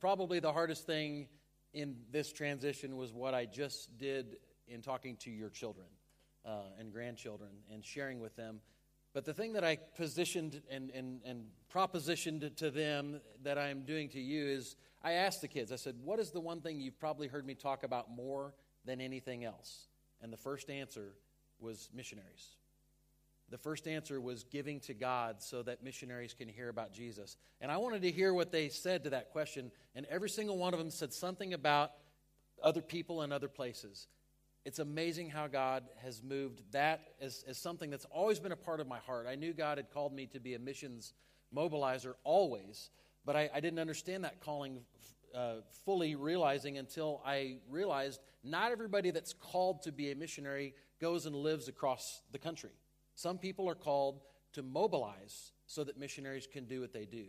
probably the hardest thing in this transition was what I just did in talking to your children uh, and grandchildren and sharing with them. But the thing that I positioned and, and, and propositioned to them that I'm doing to you is I asked the kids, I said, What is the one thing you've probably heard me talk about more than anything else? And the first answer was missionaries. The first answer was giving to God so that missionaries can hear about Jesus. And I wanted to hear what they said to that question. And every single one of them said something about other people and other places. It's amazing how God has moved that as, as something that's always been a part of my heart. I knew God had called me to be a missions mobilizer always, but I, I didn't understand that calling uh, fully realizing until I realized not everybody that's called to be a missionary goes and lives across the country. Some people are called to mobilize so that missionaries can do what they do.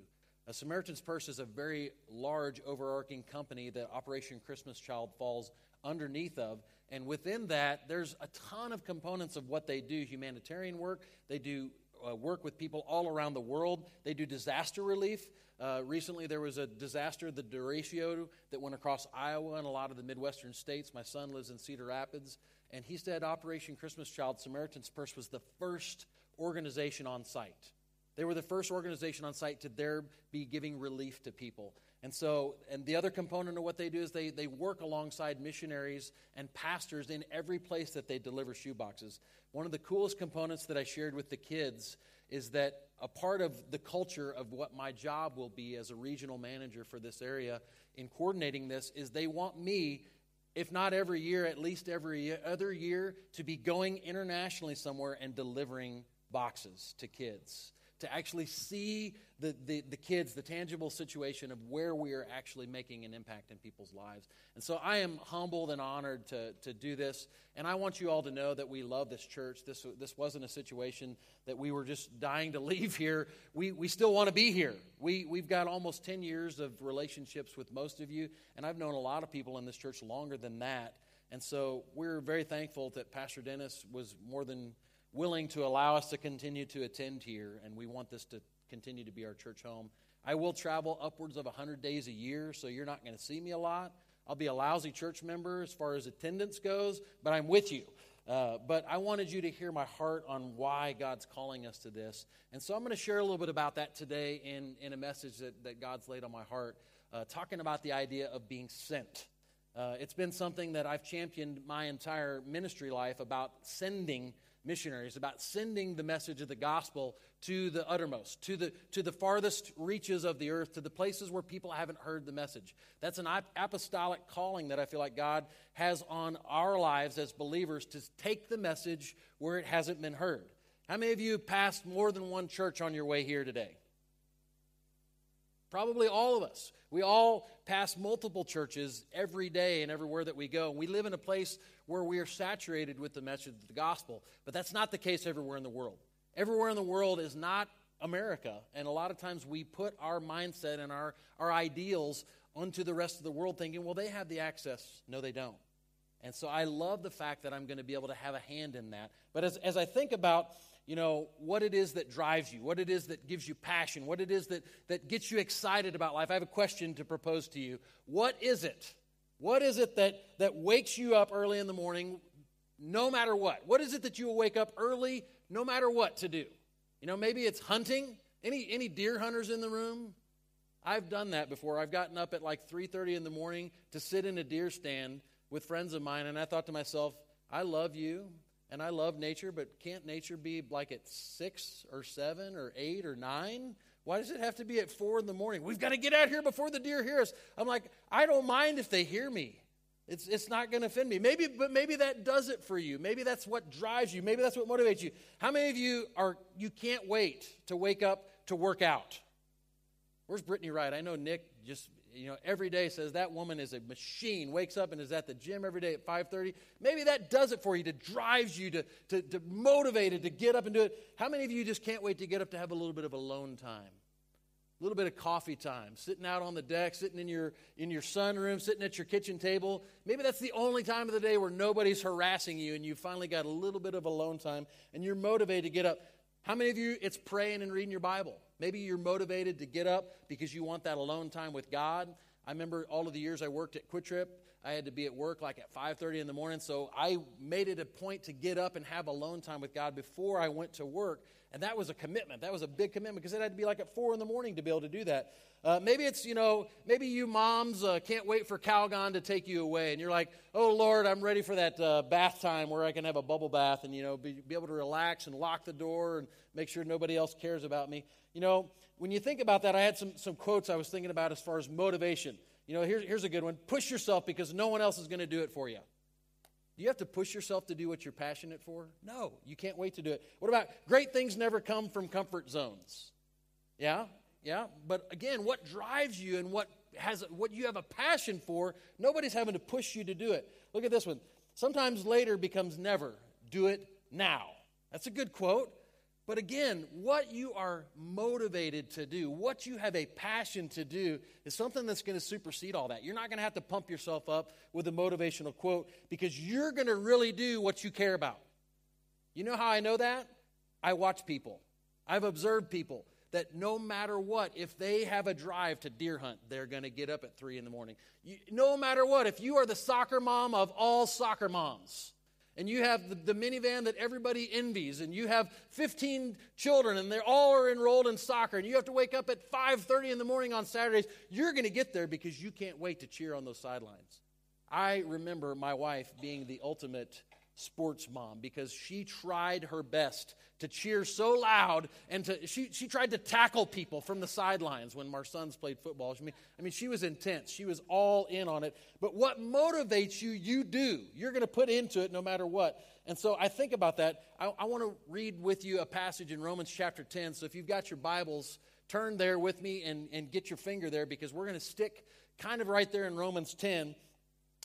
A Samaritan's Purse is a very large, overarching company that Operation Christmas Child falls underneath of. And within that, there's a ton of components of what they do humanitarian work, they do uh, work with people all around the world, they do disaster relief. Uh, recently, there was a disaster, the Derecho, that went across Iowa and a lot of the Midwestern states. My son lives in Cedar Rapids. And he said Operation Christmas Child Samaritan's Purse was the first organization on site. They were the first organization on site to there be giving relief to people. And so, and the other component of what they do is they, they work alongside missionaries and pastors in every place that they deliver shoeboxes. One of the coolest components that I shared with the kids is that a part of the culture of what my job will be as a regional manager for this area in coordinating this is they want me if not every year, at least every other year, to be going internationally somewhere and delivering boxes to kids. To actually see the, the, the, kids, the tangible situation of where we are actually making an impact in people's lives. And so I am humbled and honored to, to do this. And I want you all to know that we love this church. This, this wasn't a situation that we were just dying to leave here. We, we still want to be here. We, we've got almost 10 years of relationships with most of you. And I've known a lot of people in this church longer than that. And so we're very thankful that Pastor Dennis was more than willing to allow us to continue to attend here. And we want this to continue to be our church home. I will travel upwards of 100 days a year, so you're not going to see me a lot. I'll be a lousy church member as far as attendance goes, but I'm with you. Uh, but I wanted you to hear my heart on why God's calling us to this. And so I'm going to share a little bit about that today in, in a message that, that God's laid on my heart, uh, talking about the idea of being sent. Uh, it's been something that I've championed my entire ministry life about sending missionaries, about sending the message of the gospel to the uttermost, to the, to the farthest reaches of the earth, to the places where people haven't heard the message. That's an apostolic calling that I feel like God has on our lives as believers to take the message where it hasn't been heard. How many of you passed more than one church on your way here today? Probably all of us. We all pass multiple churches every day and everywhere that we go. We live in a place where we are saturated with the message of the gospel, but that's not the case everywhere in the world. Everywhere in the world is not America, and a lot of times we put our mindset and our, our ideals onto the rest of the world thinking, well, they have the access. No, they don't. And so I love the fact that I'm going to be able to have a hand in that. But as, as I think about you know, what it is that drives you, what it is that gives you passion, what it is that, that gets you excited about life. I have a question to propose to you. What is it? What is it that, that wakes you up early in the morning no matter what? What is it that you will wake up early no matter what to do? You know, maybe it's hunting. Any, any deer hunters in the room? I've done that before. I've gotten up at like 3:30 in the morning to sit in a deer stand with friends of mine and I thought to myself, I love you and I love nature, but can't nature be like at six or seven or eight or nine? Why does it have to be at four in the morning? We've got to get out here before the deer hear us. I'm like, I don't mind if they hear me. It's, it's not going to offend me. Maybe, but maybe that does it for you. Maybe that's what drives you. Maybe that's what motivates you. How many of you are you can't wait to wake up to work out? Where's Brittany Wright? I know Nick just you know, every day says that woman is a machine, wakes up and is at the gym every day at 5.30. Maybe that does it for you, to drives you, to, to, to motivated to get up and do it. How many of you just can't wait to get up to have a little bit of alone time? A little bit of coffee time, sitting out on the deck, sitting in your, in your sunroom, sitting at your kitchen table. Maybe that's the only time of the day where nobody's harassing you and you finally got a little bit of alone time and you're motivated to get up. How many of you, it's praying and reading your Bible? Maybe you're motivated to get up because you want that alone time with God. I remember all of the years I worked at QuikTrip, I had to be at work like at 5:30 in the morning, so I made it a point to get up and have alone time with God before I went to work, and that was a commitment. That was a big commitment because it had to be like at 4 in the morning to be able to do that. Uh, maybe it's, you know, maybe you moms uh, can't wait for Calgon to take you away, and you're like, oh, Lord, I'm ready for that uh, bath time where I can have a bubble bath and, you know, be, be able to relax and lock the door and make sure nobody else cares about me. You know, when you think about that, I had some, some quotes I was thinking about as far as motivation. You know, here, here's a good one push yourself because no one else is going to do it for you. Do you have to push yourself to do what you're passionate for? No, you can't wait to do it. What about great things never come from comfort zones? Yeah, yeah. But again, what drives you and what has what you have a passion for, nobody's having to push you to do it. Look at this one. Sometimes later becomes never. Do it now. That's a good quote. But again, what you are motivated to do, what you have a passion to do, is something that's going to supersede all that. You're not going to have to pump yourself up with a motivational quote because you're going to really do what you care about. You know how I know that? I watch people. I've observed people that no matter what, if they have a drive to deer hunt, they're going to get up at three in the morning. You, no matter what, if you are the soccer mom of all soccer moms, and you have the, the, minivan that everybody envies and you have 15 children and they all are enrolled in soccer and you have to wake up at 5.30 in the morning on saturdays. You're going to get there because you can't wait to cheer on those sidelines. I remember my wife being the ultimate sports mom because she tried her best to cheer so loud and to she, she tried to tackle people from the sidelines when our sons played football. I mean, I mean she was intense. She was all in on it. But what motivates you you do. You're going to put into it no matter what. And so i think about that. I, I want to read with you a passage in romans chapter 10 so if you've got your bibles turn there with me and, and get your finger there because we're going to stick kind of right there in romans 10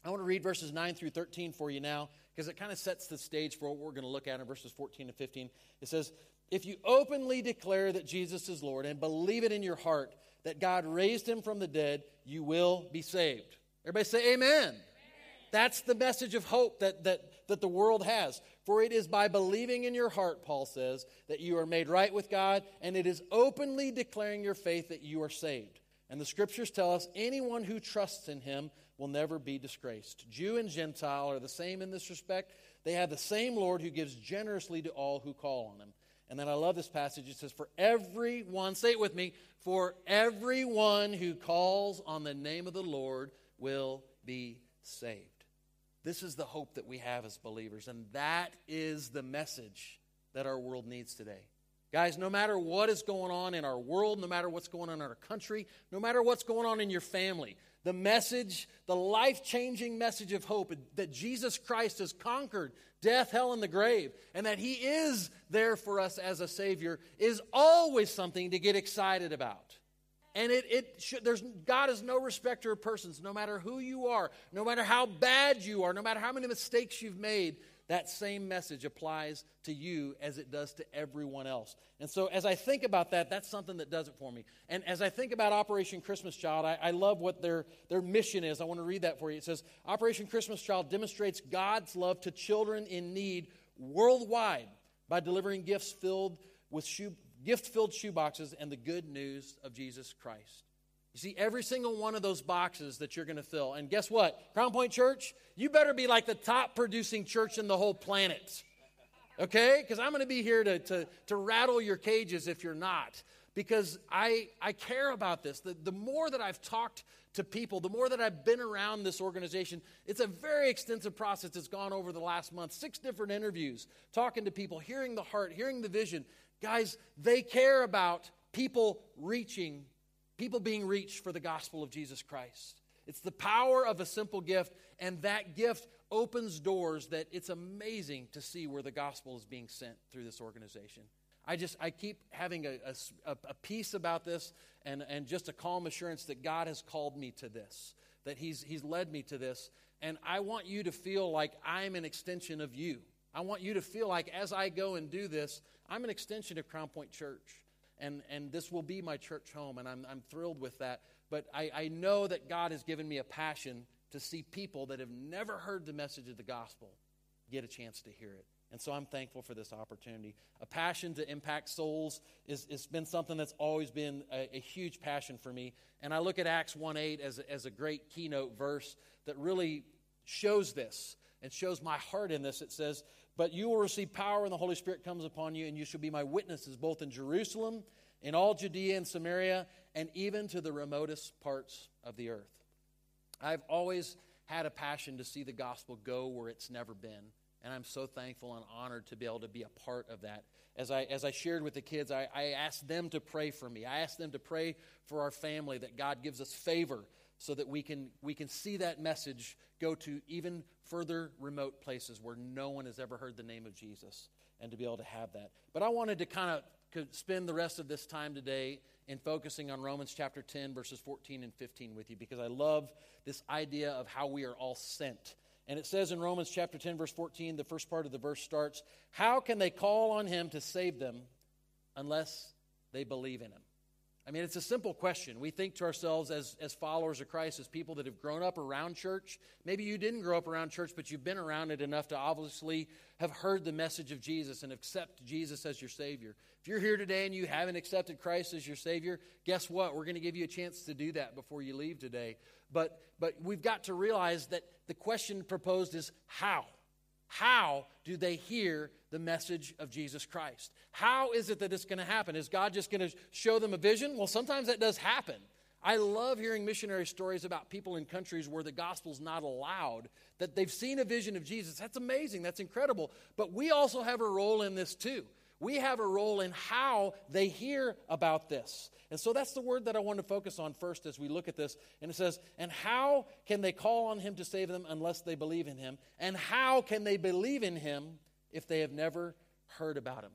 i want to read verses 9 through 13 for you now because it kind of sets the stage for what we're going to look at in verses 14 and 15. It says, If you openly declare that Jesus is Lord and believe it in your heart that God raised him from the dead, you will be saved. Everybody say amen. amen. That's the message of hope that, that, that the world has. For it is by believing in your heart, Paul says, that you are made right with God, and it is openly declaring your faith that you are saved. And the scriptures tell us anyone who trusts in him will never be disgraced. Jew and Gentile are the same in this respect. They have the same Lord who gives generously to all who call on him. And then I love this passage. It says, For everyone, say it with me, for everyone who calls on the name of the Lord will be saved. This is the hope that we have as believers, and that is the message that our world needs today. Guys, no matter what is going on in our world, no matter what's going on in our country, no matter what's going on in your family, the message, the life changing message of hope that Jesus Christ has conquered death, hell, and the grave, and that He is there for us as a Savior, is always something to get excited about. And it, it should, there's, God is no respecter of persons, no matter who you are, no matter how bad you are, no matter how many mistakes you've made that same message applies to you as it does to everyone else. And so, as I think about that, that's something that does it for me. And as I think about Operation Christmas Child, I, I love what their, their mission is. I want to read that for you. It says Operation Christmas Child demonstrates God's love to children in need worldwide by delivering gifts filled with shoe, gift filled shoeboxes and the good news of Jesus Christ. You see, every single one of those boxes that you're going to fill. And guess what? Crown Point Church, you better be like the top producing church in the whole planet. Okay? Because I'm going to be here to, to, to rattle your cages if you're not. Because I, I care about this. The, the more that I've talked to people, the more that I've been around this organization, it's a very extensive process that's gone over the last month. Six different interviews, talking to people, hearing the heart, hearing the vision. Guys, they care about people reaching people being reached for the gospel of Jesus Christ. It's the power of a simple gift, and that gift opens doors that it's amazing to see where the gospel is being sent through this organization. I just, I keep having a, a, a peace about this and, and just a calm assurance that God has called me to this, that he's, he's led me to this. And I want you to feel like I'm an extension of you. I want you to feel like as I go and do this, I'm an extension of Crown Point Church and, and this will be my church home, and I'm, I'm thrilled with that. But I, I know that God has given me a passion to see people that have never heard the message of the gospel get a chance to hear it. And so I'm thankful for this opportunity. A passion to impact souls is, has been something that's always been a, a huge passion for me. And I look at Acts 1 8 as, as a great keynote verse that really shows this and shows my heart in this. It says, But you will receive power when the Holy Spirit comes upon you, and you shall be my witnesses both in Jerusalem, in all Judea and Samaria, and even to the remotest parts of the earth. I've always had a passion to see the gospel go where it's never been. And I'm so thankful and honored to be able to be a part of that. As I, as I shared with the kids, I, I asked them to pray for me. I asked them to pray for our family that God gives us favor so that we can, we can see that message go to even further remote places where no one has ever heard the name of Jesus and to be able to have that. But I wanted to kind of spend the rest of this time today in focusing on Romans chapter 10, verses 14 and 15 with you because I love this idea of how we are all sent and it says in Romans chapter 10, verse 14, the first part of the verse starts How can they call on him to save them unless they believe in him? I mean, it's a simple question. We think to ourselves as, as followers of Christ, as people that have grown up around church. Maybe you didn't grow up around church, but you've been around it enough to obviously have heard the message of Jesus and accept Jesus as your Savior. If you're here today and you haven't accepted Christ as your Savior, guess what? We're going to give you a chance to do that before you leave today. But, but we've got to realize that the question proposed is how? How do they hear the message of Jesus Christ? How is it that it's going to happen? Is God just going to show them a vision? Well, sometimes that does happen. I love hearing missionary stories about people in countries where the gospel's not allowed, that they've seen a vision of Jesus. That's amazing. That's incredible. But we also have a role in this too we have a role in how they hear about this. And so that's the word that I want to focus on first as we look at this. And it says, And how can they call on him to save them unless they believe in him? And how can they believe in him if they have never heard about him?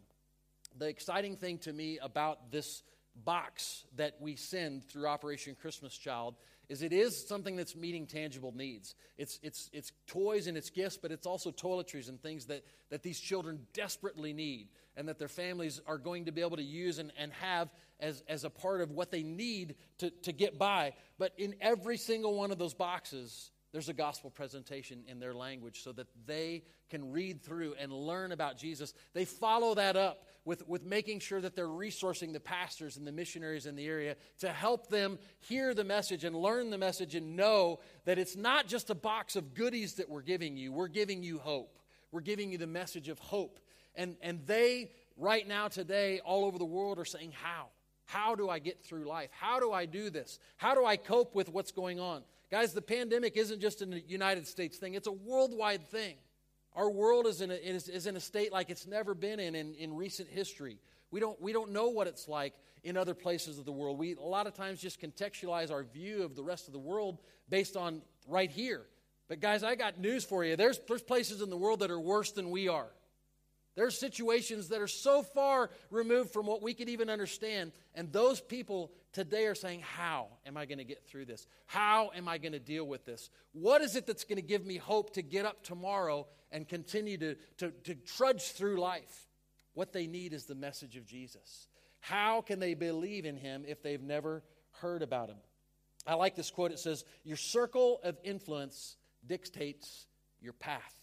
The exciting thing to me about this box that we send through Operation Christmas Child is it is something that's meeting tangible needs. It's, it's, it's toys and it's gifts, but it's also toiletries and things that, that these children desperately need and that their families are going to be able to use and, and have as, as a part of what they need to, to get by. But in every single one of those boxes, there's a gospel presentation in their language so that they can read through and learn about Jesus. They follow that up with, with making sure that they're resourcing the pastors and the missionaries in the area to help them hear the message and learn the message and know that it's not just a box of goodies that we're giving you, we're giving you hope. We're giving you the message of hope and, and they, right now, today, all over the world, are saying, How? How do I get through life? How do I do this? How do I cope with what's going on? Guys, the pandemic isn't just a United States thing, it's a worldwide thing. Our world is in a, is, is in a state like it's never been in, in in recent history. We don't, we don't know what it's like in other places of the world. We a lot of times just contextualize our view of the rest of the world based on right here. But, guys, I got news for you. There's, there's places in the world that are worse than we are. There's situations that are so far removed from what we could even understand. And those people today are saying, How am I going to get through this? How am I going to deal with this? What is it that's going to give me hope to get up tomorrow and continue to, to, to trudge through life? What they need is the message of Jesus. How can they believe in him if they've never heard about him? I like this quote. It says, Your circle of influence dictates your path.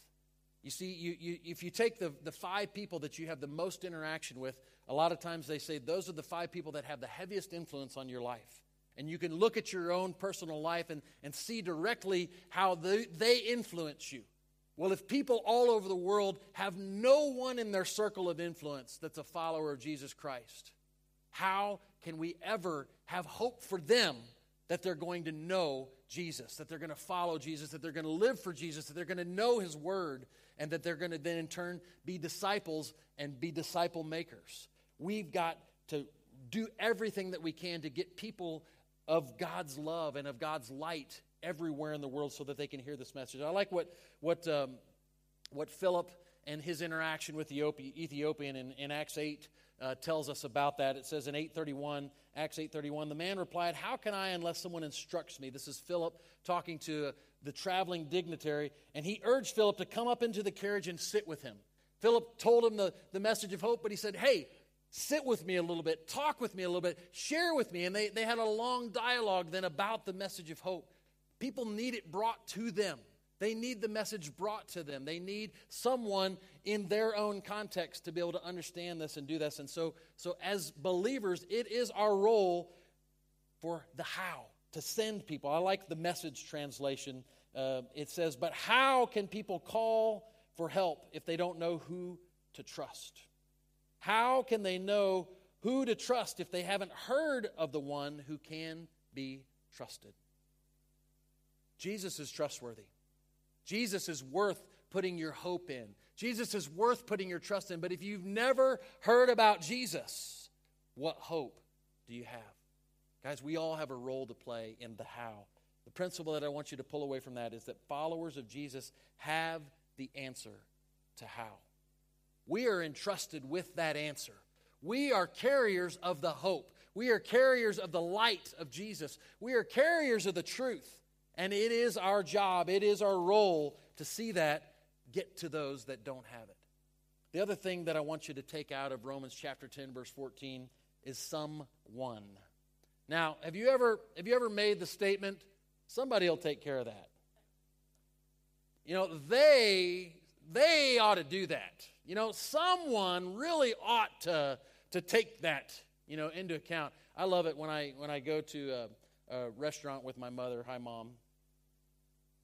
You see, you, you, if you take the, the five people that you have the most interaction with, a lot of times they say those are the five people that have the heaviest influence on your life. And you can look at your own personal life and, and see directly how they, they influence you. Well, if people all over the world have no one in their circle of influence that's a follower of Jesus Christ, how can we ever have hope for them that they're going to know Jesus, that they're going to follow Jesus, that they're going to live for Jesus, that they're going to know His Word, and that they're going to then in turn be disciples and be disciple makers. We've got to do everything that we can to get people of God's love and of God's light everywhere in the world so that they can hear this message. I like what, what, um, what Philip and his interaction with the Ethiopian in, in Acts 8 uh, tells us about that. It says in 831, Acts 8:31, the man replied, "How can I unless someone instructs me?" This is Philip talking to the traveling dignitary, and he urged Philip to come up into the carriage and sit with him. Philip told him the, the message of hope, but he said, Hey, sit with me a little bit, talk with me a little bit, share with me. And they, they had a long dialogue then about the message of hope. People need it brought to them. They need the message brought to them. They need someone in their own context to be able to understand this and do this. And so, so as believers, it is our role for the how to send people. I like the message translation. Uh, it says, But how can people call for help if they don't know who to trust? How can they know who to trust if they haven't heard of the one who can be trusted? Jesus is trustworthy. Jesus is worth putting your hope in. Jesus is worth putting your trust in. But if you've never heard about Jesus, what hope do you have? Guys, we all have a role to play in the how. The principle that I want you to pull away from that is that followers of Jesus have the answer to how. We are entrusted with that answer. We are carriers of the hope. We are carriers of the light of Jesus. We are carriers of the truth. And it is our job, it is our role to see that get to those that don't have it. The other thing that I want you to take out of Romans chapter 10 verse 14 is someone. Now, have you ever have you ever made the statement somebody will take care of that? You know, they they ought to do that. You know, someone really ought to to take that, you know, into account. I love it when I when I go to a, a restaurant with my mother. Hi, mom.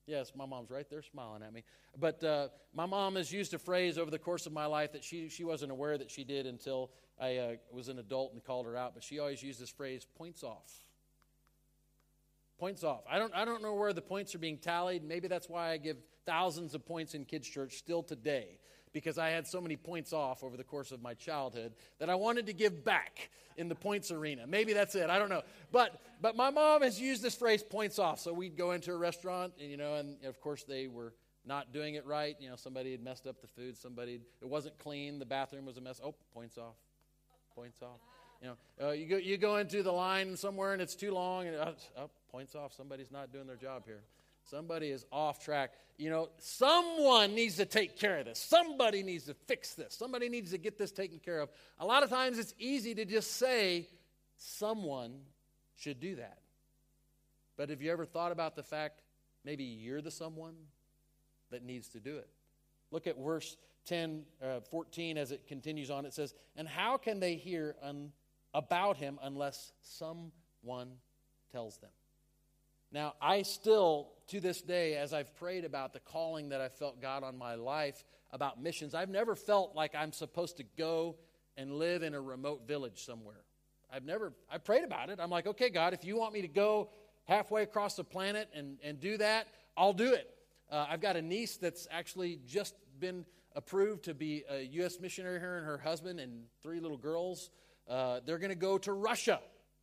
Yes, my mom's right there smiling at me. But uh, my mom has used a phrase over the course of my life that she, she wasn't aware that she did until I uh, was an adult and called her out. But she always used this phrase points off. Points off. I don't, I don't know where the points are being tallied. Maybe that's why I give thousands of points in kids' church still today because I had so many points off over the course of my childhood that I wanted to give back in the points arena. Maybe that's it. I don't know. But but my mom has used this phrase points off. So we'd go into a restaurant, and, you know, and of course they were not doing it right. You know, somebody had messed up the food. Somebody it wasn't clean. The bathroom was a mess. Oh, points off. Points off. You know, uh, you go you go into the line somewhere and it's too long, and uh, oh, points off. Somebody's not doing their job here. Somebody is off track. You know, someone needs to take care of this. Somebody needs to fix this. Somebody needs to get this taken care of. A lot of times it's easy to just say, someone should do that. But have you ever thought about the fact maybe you're the someone that needs to do it? Look at verse 10, uh, 14 as it continues on. It says, And how can they hear un- about him unless someone tells them? Now, I still, to this day, as I've prayed about the calling that I felt God on my life about missions, I've never felt like I'm supposed to go and live in a remote village somewhere. I've never, I prayed about it. I'm like, okay, God, if you want me to go halfway across the planet and, and do that, I'll do it. Uh, I've got a niece that's actually just been approved to be a U.S. missionary here and her husband and three little girls. Uh, they're going to go to Russia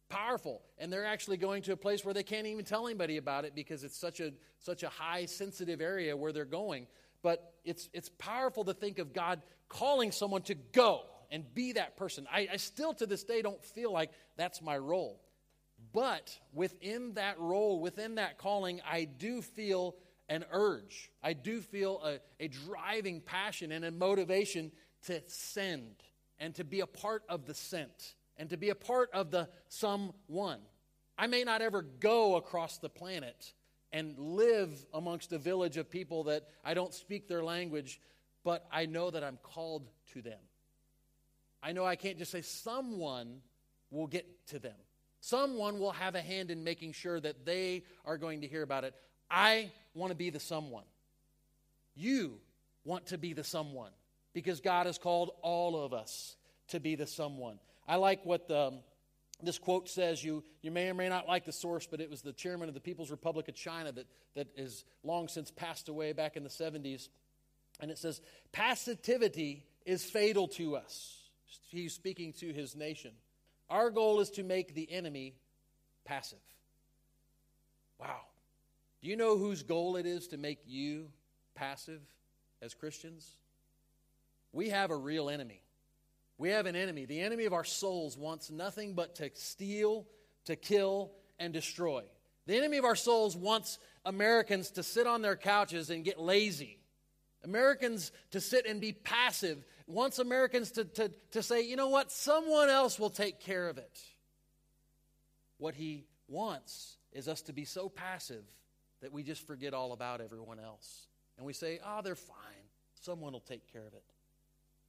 powerful. And they're actually going to a place where they can't even tell anybody about it because it's such a such a high sensitive area where they're going. But it's it's powerful to think of god calling someone to go and be that person. I, I still to this day don't feel like that's my role. But within that role within that calling i do feel an urge. I do feel a, a driving passion and a motivation to send and to be a part of the sent and to be a part of the someone. I may not ever go across the planet and live amongst a village of people that I don't speak their language, but I know that I'm called to them. I know I can't just say someone will get to them. Someone will have a hand in making sure that they are going to hear about it. I want to be the someone. You want to be the someone because God has called all of us to be the someone. I like what the, um, this quote says. You, you may or may not like the source, but it was the chairman of the People's Republic of China that, that is long since passed away back in the 70s. And it says, Passivity is fatal to us. He's speaking to his nation. Our goal is to make the enemy passive. Wow. Do you know whose goal it is to make you passive as Christians? We have a real enemy. We have an enemy. The enemy of our souls wants nothing but to steal, to kill, and destroy. The enemy of our souls wants Americans to sit on their couches and get lazy. Americans to sit and be passive. Wants Americans to, to, to say, you know what, someone else will take care of it. What he wants is us to be so passive that we just forget all about everyone else. And we say, oh, they're fine. Someone will take care of it.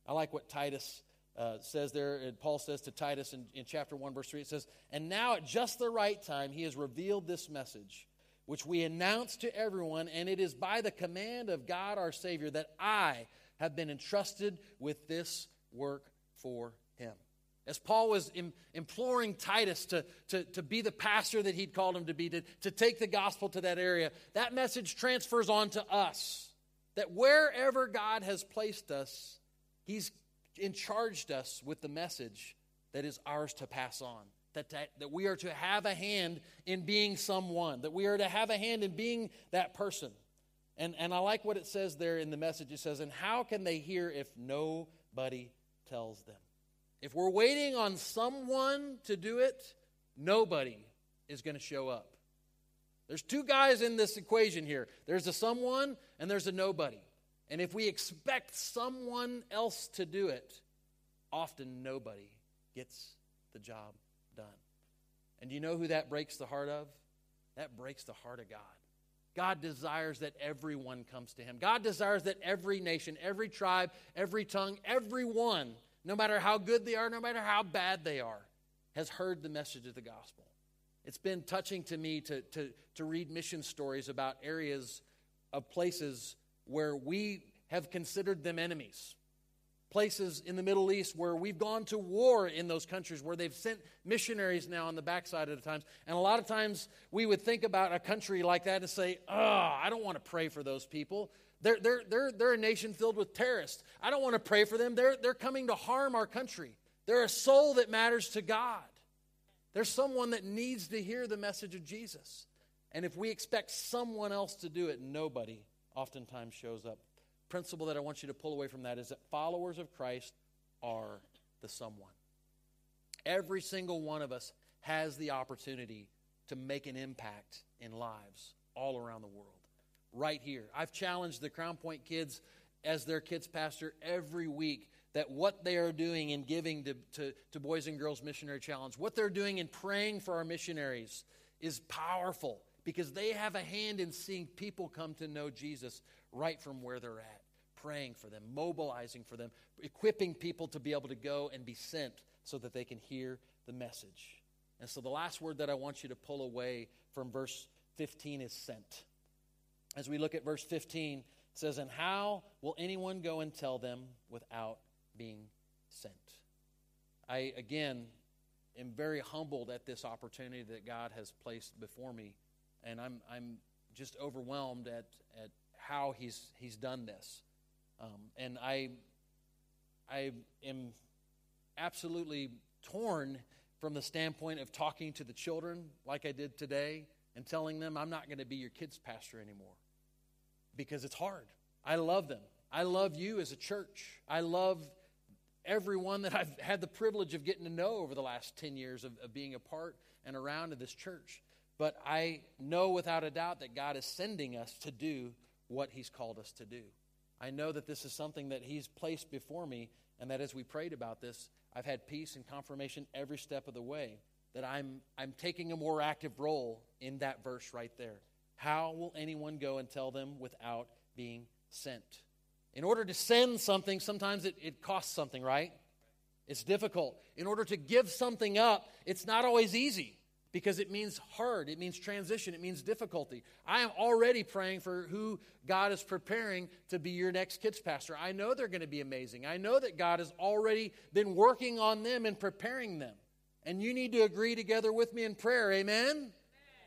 I like what Titus uh, says there, and Paul says to Titus in, in chapter 1, verse 3, it says, And now at just the right time, he has revealed this message, which we announce to everyone, and it is by the command of God our Savior that I have been entrusted with this work for him. As Paul was Im- imploring Titus to, to, to be the pastor that he'd called him to be, to, to take the gospel to that area, that message transfers on to us. That wherever God has placed us, he's in charged us with the message that is ours to pass on. That, that, that we are to have a hand in being someone, that we are to have a hand in being that person. And, and I like what it says there in the message. It says, And how can they hear if nobody tells them? If we're waiting on someone to do it, nobody is going to show up. There's two guys in this equation here there's a someone and there's a nobody. And if we expect someone else to do it, often nobody gets the job done. And do you know who that breaks the heart of? That breaks the heart of God. God desires that everyone comes to him. God desires that every nation, every tribe, every tongue, everyone, no matter how good they are, no matter how bad they are, has heard the message of the gospel. It's been touching to me to, to, to read mission stories about areas of places where we have considered them enemies. Places in the Middle East where we've gone to war in those countries, where they've sent missionaries now on the backside of the times. And a lot of times we would think about a country like that and say, oh, I don't want to pray for those people. They're, they're, they're, they're a nation filled with terrorists. I don't want to pray for them. They're, they're coming to harm our country. They're a soul that matters to God. There's someone that needs to hear the message of Jesus. And if we expect someone else to do it, nobody oftentimes shows up. Principle that I want you to pull away from that is that followers of Christ are the someone. Every single one of us has the opportunity to make an impact in lives all around the world. Right here. I've challenged the Crown Point kids as their kids pastor every week that what they are doing in giving to, to, to Boys and Girls Missionary Challenge, what they're doing in praying for our missionaries is powerful because they have a hand in seeing people come to know Jesus right from where they're at, praying for them, mobilizing for them, equipping people to be able to go and be sent so that they can hear the message. And so the last word that I want you to pull away from verse 15 is sent. As we look at verse 15, it says, And how will anyone go and tell them without being sent? I, again, am very humbled at this opportunity that God has placed before me and I'm I'm just overwhelmed at at how he's he's done this, um, and I I am absolutely torn from the standpoint of talking to the children like I did today and telling them I'm not going to be your kids pastor anymore because it's hard. I love them. I love you as a church. I love everyone that I've had the privilege of getting to know over the last 10 years of, of being a part and around of this church. But I know without a doubt that God is sending us to do what He's called us to do. I know that this is something that He's placed before me, and that as we prayed about this, I've had peace and confirmation every step of the way that I'm, I'm taking a more active role in that verse right there. How will anyone go and tell them without being sent? In order to send something, sometimes it, it costs something, right? It's difficult. In order to give something up, it's not always easy because it means hard, it means transition, it means difficulty. I am already praying for who God is preparing to be your next kids pastor. I know they're going to be amazing. I know that God has already been working on them and preparing them. And you need to agree together with me in prayer. Amen? Amen.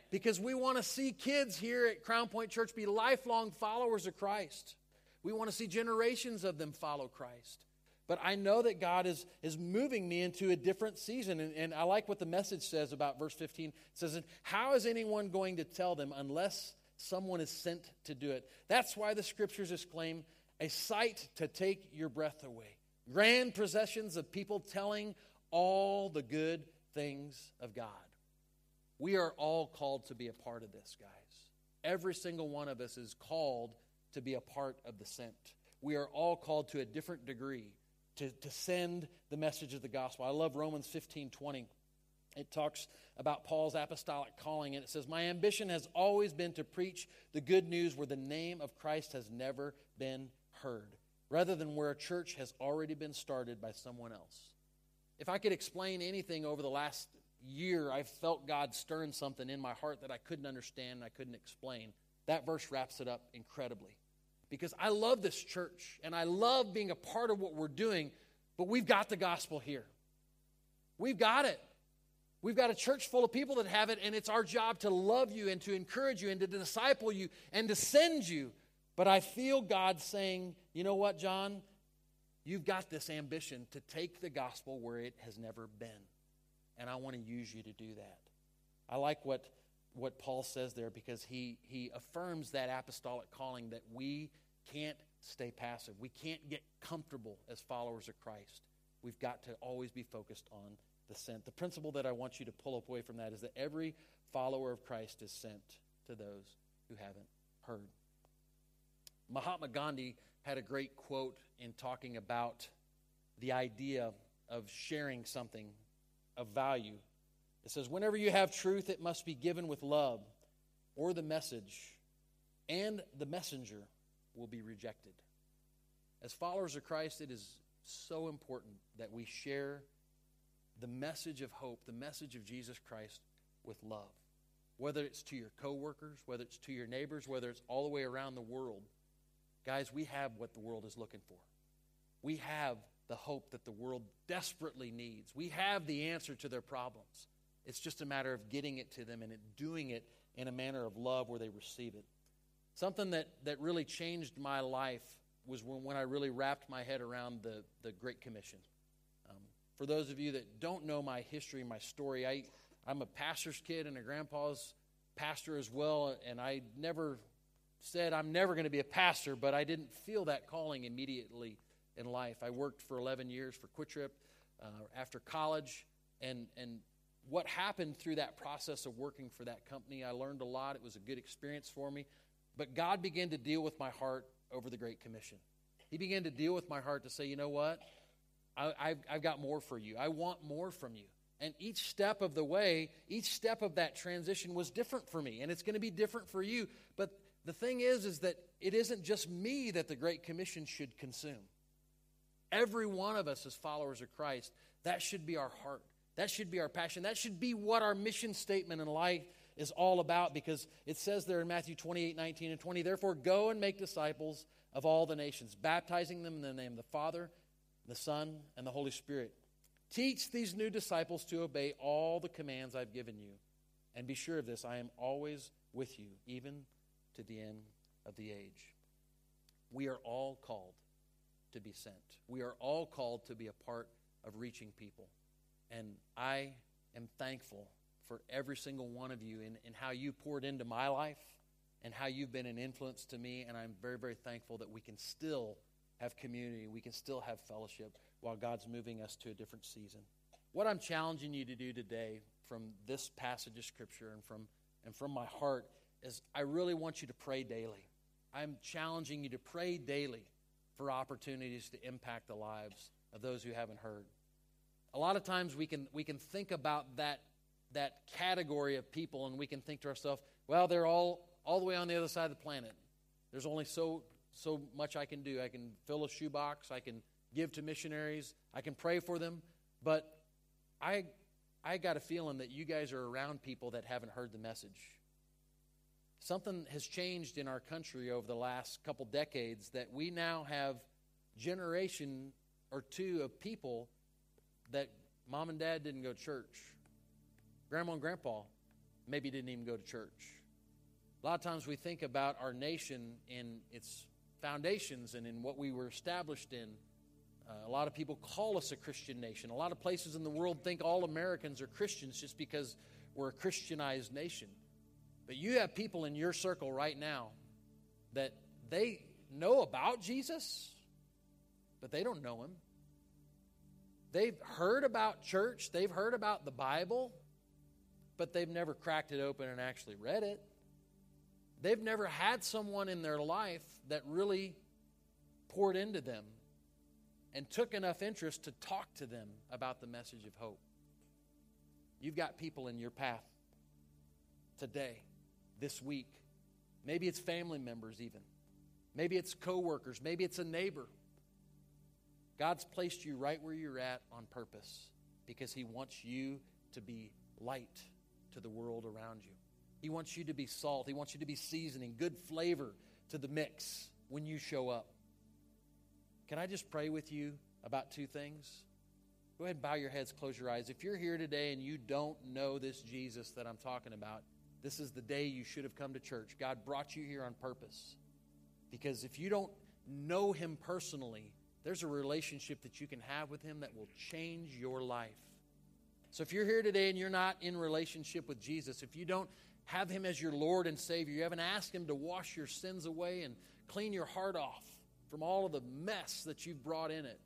Because we want to see kids here at Crown Point Church be lifelong followers of Christ. We want to see generations of them follow Christ. But I know that God is, is moving me into a different season. And, and I like what the message says about verse 15. It says, How is anyone going to tell them unless someone is sent to do it? That's why the scriptures exclaim, A sight to take your breath away. Grand processions of people telling all the good things of God. We are all called to be a part of this, guys. Every single one of us is called to be a part of the sent. We are all called to a different degree to, to send the message of the gospel. I love Romans 15 20. it talks about Paul's apostolic calling, and it says, My ambition has always been to preach the good news where the name of Christ has never been heard, rather than where a church has already been started by someone else. If I could explain anything over the last year, I've felt God stirring something in my heart that I couldn't understand and I couldn't explain. That verse wraps it up incredibly. Because I love this church and I love being a part of what we're doing, but we've got the gospel here. We've got it. We've got a church full of people that have it, and it's our job to love you and to encourage you and to disciple you and to send you. But I feel God saying, you know what, John? You've got this ambition to take the gospel where it has never been. And I want to use you to do that. I like what, what Paul says there because he, he affirms that apostolic calling that we can't stay passive. We can't get comfortable as followers of Christ. We've got to always be focused on the sent. The principle that I want you to pull up away from that is that every follower of Christ is sent to those who haven't heard. Mahatma Gandhi had a great quote in talking about the idea of sharing something of value. It says, Whenever you have truth, it must be given with love, or the message and the messenger will be rejected. As followers of Christ, it is so important that we share the message of hope, the message of Jesus Christ with love. Whether it's to your coworkers, whether it's to your neighbors, whether it's all the way around the world. Guys, we have what the world is looking for. We have the hope that the world desperately needs. We have the answer to their problems. It's just a matter of getting it to them and doing it in a manner of love where they receive it. Something that, that really changed my life was when, when I really wrapped my head around the, the Great Commission. For those of you that don't know my history, my story, I, I'm a pastor's kid and a grandpa's pastor as well, and I never said I'm never going to be a pastor, but I didn't feel that calling immediately in life. I worked for 11 years for QuikTrip uh, after college, and, and what happened through that process of working for that company, I learned a lot. It was a good experience for me. But God began to deal with my heart over the Great Commission. He began to deal with my heart to say, you know what? I, have got more for you. I want more from you. And each step of the way, each step of that transition was different for me, and it's going to be different for you. But the thing is, is that it isn't just me that the Great Commission should consume. Every one of us as followers of Christ, that should be our heart. That should be our passion. That should be what our mission statement in life is all about because it says there in Matthew 28 19 and 20, therefore go and make disciples of all the nations, baptizing them in the name of the Father the Son, and the Holy Spirit. Teach these new disciples to obey all the commands I've given you. And be sure of this I am always with you, even to the end of the age. We are all called to be sent. We are all called to be a part of reaching people. And I am thankful for every single one of you and, in how you poured into my life and how you've been an influence to me. And I'm very, very thankful that we can still have community, we can still have fellowship while God's moving us to a different season. What I'm challenging you to do today from this passage of Scripture and from, and from my heart is I really want you to pray daily. I'm challenging you to pray daily for opportunities to impact the lives of those who haven't heard. A lot of times we can, we can think about that, that category of people and we can think to ourselves, well, they're all, all the way on the other side of the planet. There's only so so much I can do. I can fill a shoebox, I can give to missionaries, I can pray for them, but I I got a feeling that you guys are around people that haven't heard the message. Something has changed in our country over the last couple decades that we now have generation or two of people that mom and dad didn't go to church. Grandma and grandpa maybe didn't even go to church. A lot of times we think about our nation in its foundations and in what we were established in. Uh, a lot of people call us a Christian nation. A lot of places in the world think all Americans are Christians just because we're a Christianized nation. But you have people in your circle right now that they know about Jesus, but they don't know him. They've heard about church, they've heard about the Bible, but they've never cracked it open and actually read it. They've never had someone in their life that really poured into them and took enough interest to talk to them about the message of hope. You've got people in your path today, this week. Maybe it's family members, even. Maybe it's coworkers. Maybe it's a neighbor. God's placed you right where you're at on purpose because He wants you to be light to the world around you. He wants you to be salt. He wants you to be seasoning, good flavor to the mix when you show up. Can I just pray with you about two things? Go ahead and bow your heads, close your eyes. If you're here today and you don't know this Jesus that I'm talking about, this is the day you should have come to church. God brought you here on purpose. Because if you don't know Him personally, there's a relationship that you can have with Him that will change your life. So if you're here today and you're not in relationship with Jesus, if you don't have Him as your Lord and Savior, you haven't asked Him to wash your sins away and clean your heart off from all of the mess that you've brought in it,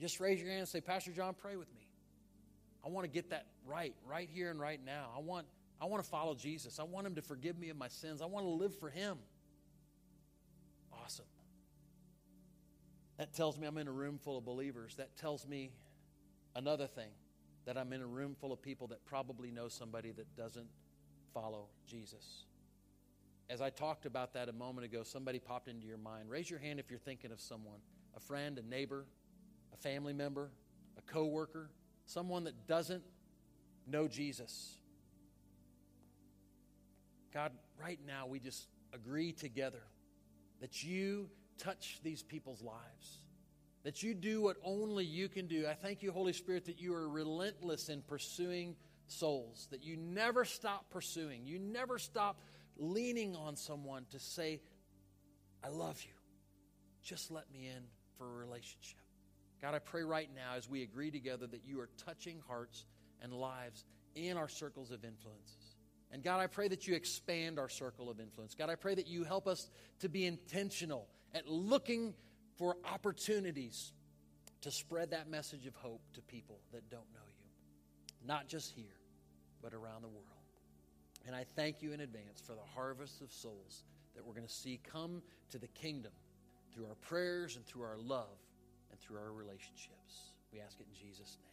just raise your hand and say, Pastor John, pray with me. I want to get that right, right here and right now. I want, I want to follow Jesus. I want Him to forgive me of my sins. I want to live for Him. Awesome. That tells me I'm in a room full of believers. That tells me another thing that I'm in a room full of people that probably know somebody that doesn't follow Jesus. As I talked about that a moment ago, somebody popped into your mind. Raise your hand if you're thinking of someone a friend, a neighbor, a family member, a coworker, someone that doesn't know Jesus. God, right now we just agree together that you touch these people's lives, that you do what only you can do. I thank you, Holy Spirit, that you are relentless in pursuing souls, that you never stop pursuing, you never stop leaning on someone to say, I love you. Just let me in for a relationship. God, I pray right now as we agree together that you are touching hearts and lives in our circles of influences. And God, I pray that you expand our circle of influence. God, I pray that you help us to be intentional at looking for opportunities to spread that message of hope to people that don't know you, not just here, but around the world. And I thank you in advance for the harvest of souls that we're going to see come to the kingdom through our prayers and through our love and through our relationships. We ask it in Jesus' name.